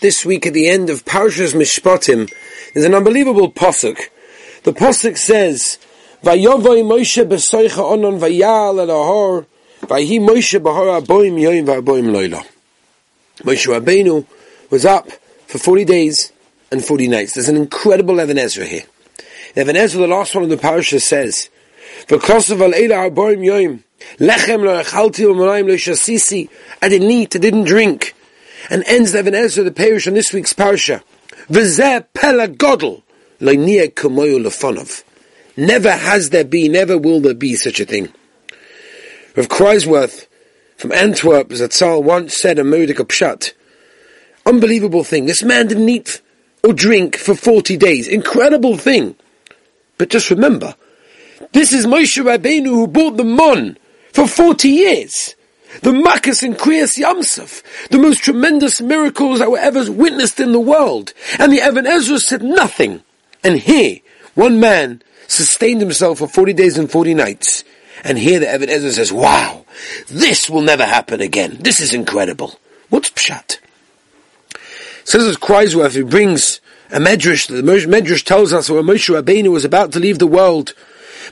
this week at the end of Parshas Mishpatim, there's an unbelievable posuk. The posuk says, "Vayovoi Moshe b'soicha onon vayal el ahor, vayhi Moshe b'hor aboim yoim v'aboim loila." Moshe Rabbeinu was up for 40 days and 40 nights. There's an incredible Even HaEzra here. Even HaEzra, the last one of the parasha says, "V'kosav al eila aboim yoim, lechem lo echalti u'marayim lo shasisi." I didn't eat, I didn't drink and ends Even HaEzra, the parish on this week's lefonov. Never has there been, never will there be such a thing. Rav Kreiswirth from Antwerp, Zatzal once said a Murdik Pshat. Unbelievable thing. This man didn't eat or drink for 40 days. Incredible thing. But just remember, this is Moshe Rabbeinu who bought the Mon for 40 years. The Makkos and Kriyas Yamsuf, the most tremendous miracles that were ever witnessed in the world. And the Even HaEzra said nothing. And here, one man sustained himself for 40 days and 40 nights. And here the Even HaEzra says, wow, this will never happen again. This is incredible. What's Pshat? Says as Kreiswirth, he brings a medrash, the medrash tells us where Moshe Rabbeinu was about to leave the world.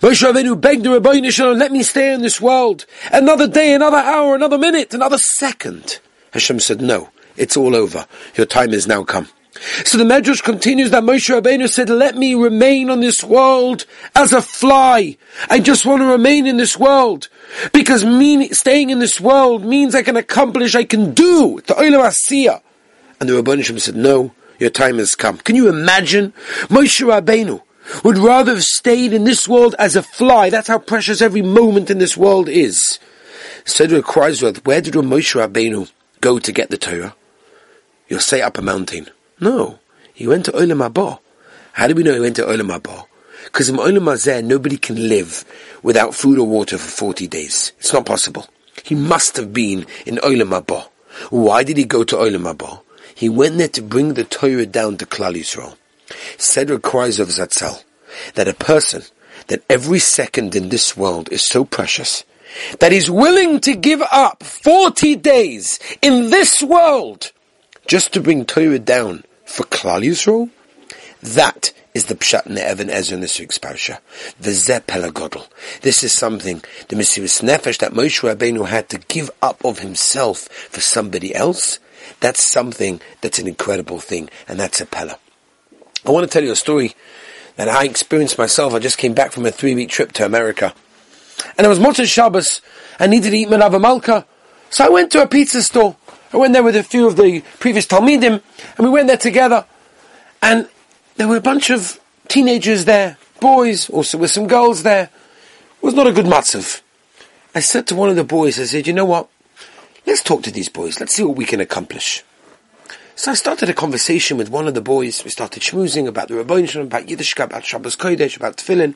Moshe Rabbeinu begged the Ribono Shel Olam, let me stay in this world. Another day, another hour, another minute, another second. Hashem said, no, it's all over. Your time is now come. So the Medrash continues that Moshe Rabbeinu said, let me remain on this world as a fly. I just want to remain in this world. Because mean, staying in this world means I can accomplish, I can do the Olam Asiyah. And the Rabbeinu said, no, your time has come. Can you imagine Moshe Rabbeinu would rather have stayed in this world as a fly. That's how precious every moment in this world is. Cedric Kreiswirth, where did Moshe Rabbeinu go to get the Torah? You'll say up a mountain. No, he went to Olam. How do we know he went to Olam? Because in Olam nobody can live without food or water for 40 days. It's not possible. He must have been in Olam. Why did he go to Olam? He went there to bring the Torah down to Klal Yisrael. Cedric cries of Zatzal that a person that every second in this world is so precious that he's willing to give up 40 days in this world just to bring Torah down for Klal Yisrael, that is the Pshat Even HaEzra in this week's parasha. V'zeh pelagodl. This is something, the Mesiris Nefesh that Moshe Rabbeinu had to give up of himself for somebody else. That's something that's an incredible thing, and that's a pella. I want to tell you a story that I experienced myself. I just came back from a three-week trip to America. And it was Motzei Shabbos. I needed to eat Melave Malka. So I went to a pizza store. I went there with a few of the previous Talmidim, and we went there together. And there were a bunch of teenagers there, boys, also with some girls there. It was not a good matzav. I said to one of the boys, I said, you know what? Let's talk to these boys. Let's see what we can accomplish. So I started a conversation with one of the boys. We started schmoozing about the Ribono Shel Olam, about Yiddishkeit, about Shabbos Kodesh, about Tefillin.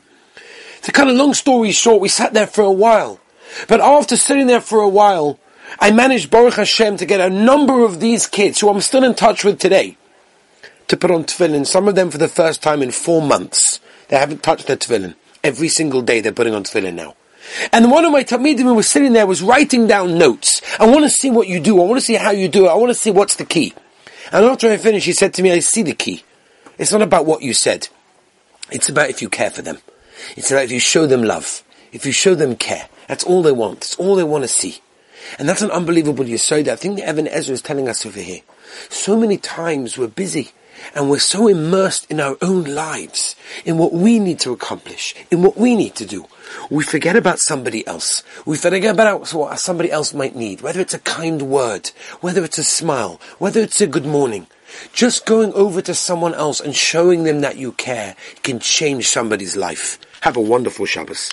To cut a long story short, we sat there for a while. But after sitting there for a while, I managed, Baruch Hashem, to get a number of these kids, who I'm still in touch with today, to put on Tefillin. Some of them for the first time in four months. They haven't touched their Tefillin. Every single day they're putting on Tefillin now. And one of my Talmidim who was sitting there was writing down notes. I want to see what you do. I want to see how you do it. I want to see what's the key. And after I finished, he said to me, I see the key. It's not about what you said. It's about if you care for them. It's about if you show them love. If you show them care. That's all they want. That's all they want to see. And that's an unbelievable Yesod. I think the Even HaEzra is telling us over here. So many times we're busy and we're so immersed in our own lives, in what we need to accomplish, in what we need to do. We forget about somebody else. We forget about what somebody else might need, whether it's a kind word, whether it's a smile, whether it's a good morning. Just going over to someone else and showing them that you care can change somebody's life. Have a wonderful Shabbos.